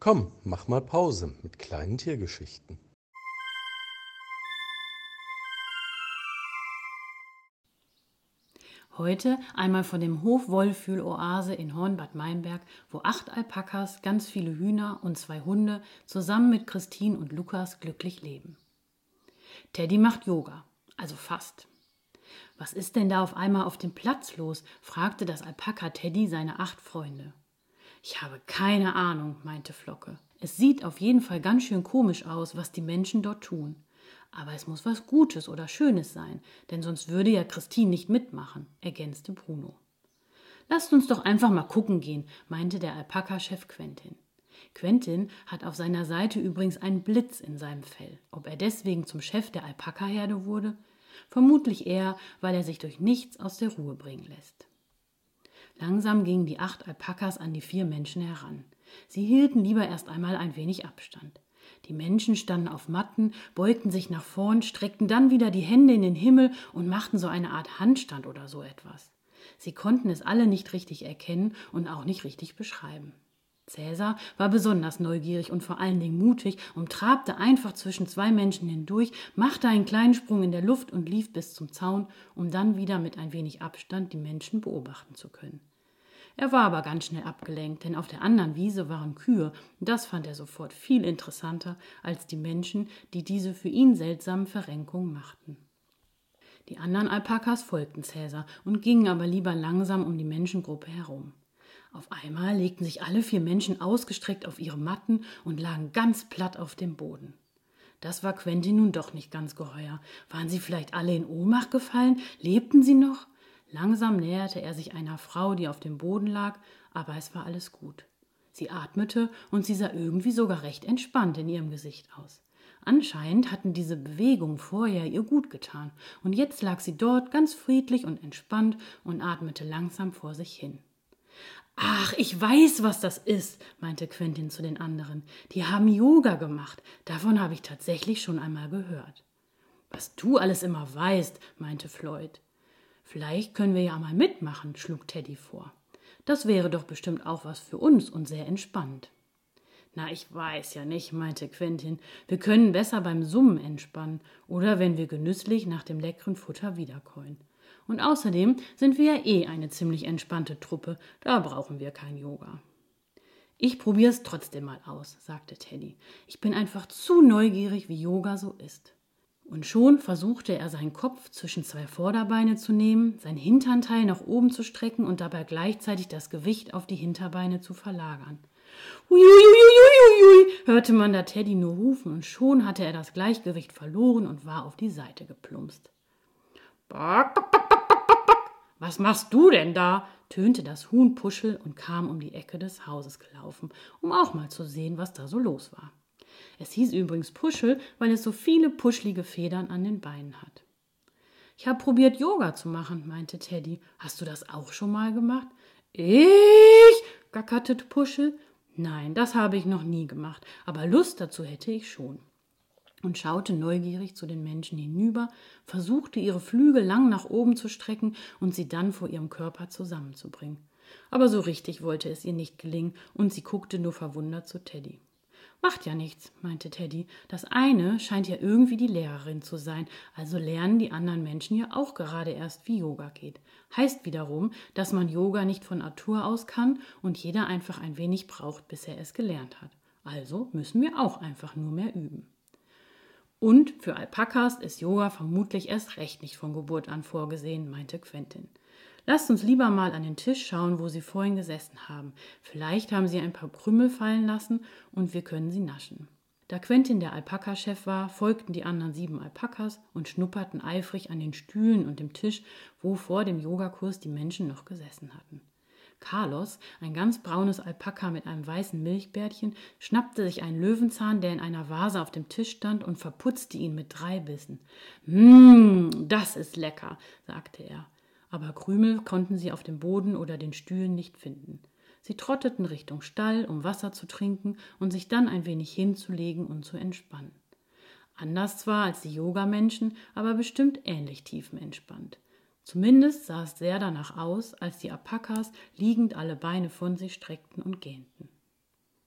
Komm, mach mal Pause mit kleinen Tiergeschichten. Heute einmal von dem Hof Wollfühl-Oase in Hornbad Meinberg, wo acht Alpakas, ganz viele Hühner und zwei Hunde zusammen mit Christine und Lukas glücklich leben. Teddy macht Yoga, also fast. Was ist denn da auf einmal auf dem Platz los? fragte das Alpaka Teddy seine acht Freunde. Ich habe keine Ahnung, meinte Flocke. Es sieht auf jeden Fall ganz schön komisch aus, was die Menschen dort tun. Aber es muss was Gutes oder Schönes sein, denn sonst würde ja Christine nicht mitmachen, ergänzte Bruno. Lasst uns doch einfach mal gucken gehen, meinte der Alpaka-Chef Quentin. Quentin hat auf seiner Seite übrigens einen Blitz in seinem Fell. Ob er deswegen zum Chef der Alpaka-Herde wurde? Vermutlich eher, weil er sich durch nichts aus der Ruhe bringen lässt. Langsam gingen die acht Alpakas an die vier Menschen heran. Sie hielten lieber erst einmal ein wenig Abstand. Die Menschen standen auf Matten, beugten sich nach vorn, streckten dann wieder die Hände in den Himmel und machten so eine Art Handstand oder so etwas. Sie konnten es alle nicht richtig erkennen und auch nicht richtig beschreiben. Cäsar war besonders neugierig und vor allen Dingen mutig und trabte einfach zwischen zwei Menschen hindurch, machte einen kleinen Sprung in der Luft und lief bis zum Zaun, um dann wieder mit ein wenig Abstand die Menschen beobachten zu können. Er war aber ganz schnell abgelenkt, denn auf der anderen Wiese waren Kühe, das fand er sofort viel interessanter als die Menschen, die diese für ihn seltsamen Verrenkungen machten. Die anderen Alpakas folgten Cäsar und gingen aber lieber langsam um die Menschengruppe herum. Auf einmal legten sich alle vier Menschen ausgestreckt auf ihre Matten und lagen ganz platt auf dem Boden. Das war Quentin nun doch nicht ganz geheuer. Waren sie vielleicht alle in Ohnmacht gefallen? Lebten sie noch? Langsam näherte er sich einer Frau, die auf dem Boden lag, aber es war alles gut. Sie atmete und sie sah irgendwie sogar recht entspannt in ihrem Gesicht aus. Anscheinend hatten diese Bewegungen vorher ihr gut getan, und jetzt lag sie dort ganz friedlich und entspannt und atmete langsam vor sich hin. Ach, ich weiß, was das ist, meinte Quentin zu den anderen. Die haben Yoga gemacht. Davon habe ich tatsächlich schon einmal gehört. Was du alles immer weißt, meinte Floyd. Vielleicht können wir ja mal mitmachen, schlug Teddy vor. Das wäre doch bestimmt auch was für uns und sehr entspannt. Na, ich weiß ja nicht, meinte Quentin. Wir können besser beim Summen entspannen oder wenn wir genüsslich nach dem leckeren Futter wiederkäuen. Und außerdem sind wir ja eh eine ziemlich entspannte Truppe, da brauchen wir kein Yoga. Ich probier's trotzdem mal aus, sagte Teddy. Ich bin einfach zu neugierig, wie Yoga so ist. Und schon versuchte er seinen Kopf zwischen zwei Vorderbeine zu nehmen, sein Hinternteil nach oben zu strecken und dabei gleichzeitig das Gewicht auf die Hinterbeine zu verlagern. Uiuiuiuiui, hörte man da Teddy nur rufen und schon hatte er das Gleichgewicht verloren und war auf die Seite geplumpst. Was machst du denn da? tönte das Huhn Puschel und kam um die Ecke des Hauses gelaufen, um auch mal zu sehen, was da so los war. Es hieß übrigens Puschel, weil es so viele puschlige Federn an den Beinen hat. Ich habe probiert, Yoga zu machen, meinte Teddy. Hast du das auch schon mal gemacht? Ich, gackerte Puschel. Nein, das habe ich noch nie gemacht, aber Lust dazu hätte ich schon. Und schaute neugierig zu den Menschen hinüber, versuchte ihre Flügel lang nach oben zu strecken und sie dann vor ihrem Körper zusammenzubringen. Aber so richtig wollte es ihr nicht gelingen, und sie guckte nur verwundert zu Teddy. Macht ja nichts, meinte Teddy. Das eine scheint ja irgendwie die Lehrerin zu sein, also lernen die anderen Menschen ja auch gerade erst, wie Yoga geht. Heißt wiederum, dass man Yoga nicht von Natur aus kann und jeder einfach ein wenig braucht, bis er es gelernt hat. Also müssen wir auch einfach nur mehr üben. Und für Alpakas ist Yoga vermutlich erst recht nicht von Geburt an vorgesehen, meinte Quentin. Lasst uns lieber mal an den Tisch schauen, wo Sie vorhin gesessen haben. Vielleicht haben Sie ein paar Krümel fallen lassen und wir können sie naschen. Da Quentin der Alpaka-Chef war, folgten die anderen sieben Alpakas und schnupperten eifrig an den Stühlen und dem Tisch, wo vor dem Yogakurs die Menschen noch gesessen hatten. Carlos, ein ganz braunes Alpaka mit einem weißen Milchbärtchen, schnappte sich einen Löwenzahn, der in einer Vase auf dem Tisch stand, und verputzte ihn mit drei Bissen. Mmm, das ist lecker, sagte er aber Krümel konnten sie auf dem Boden oder den Stühlen nicht finden. Sie trotteten Richtung Stall, um Wasser zu trinken und sich dann ein wenig hinzulegen und zu entspannen. Anders zwar als die Yogamenschen, aber bestimmt ähnlich tiefenentspannt. Zumindest sah es sehr danach aus, als die Apakas liegend alle Beine von sich streckten und gähnten.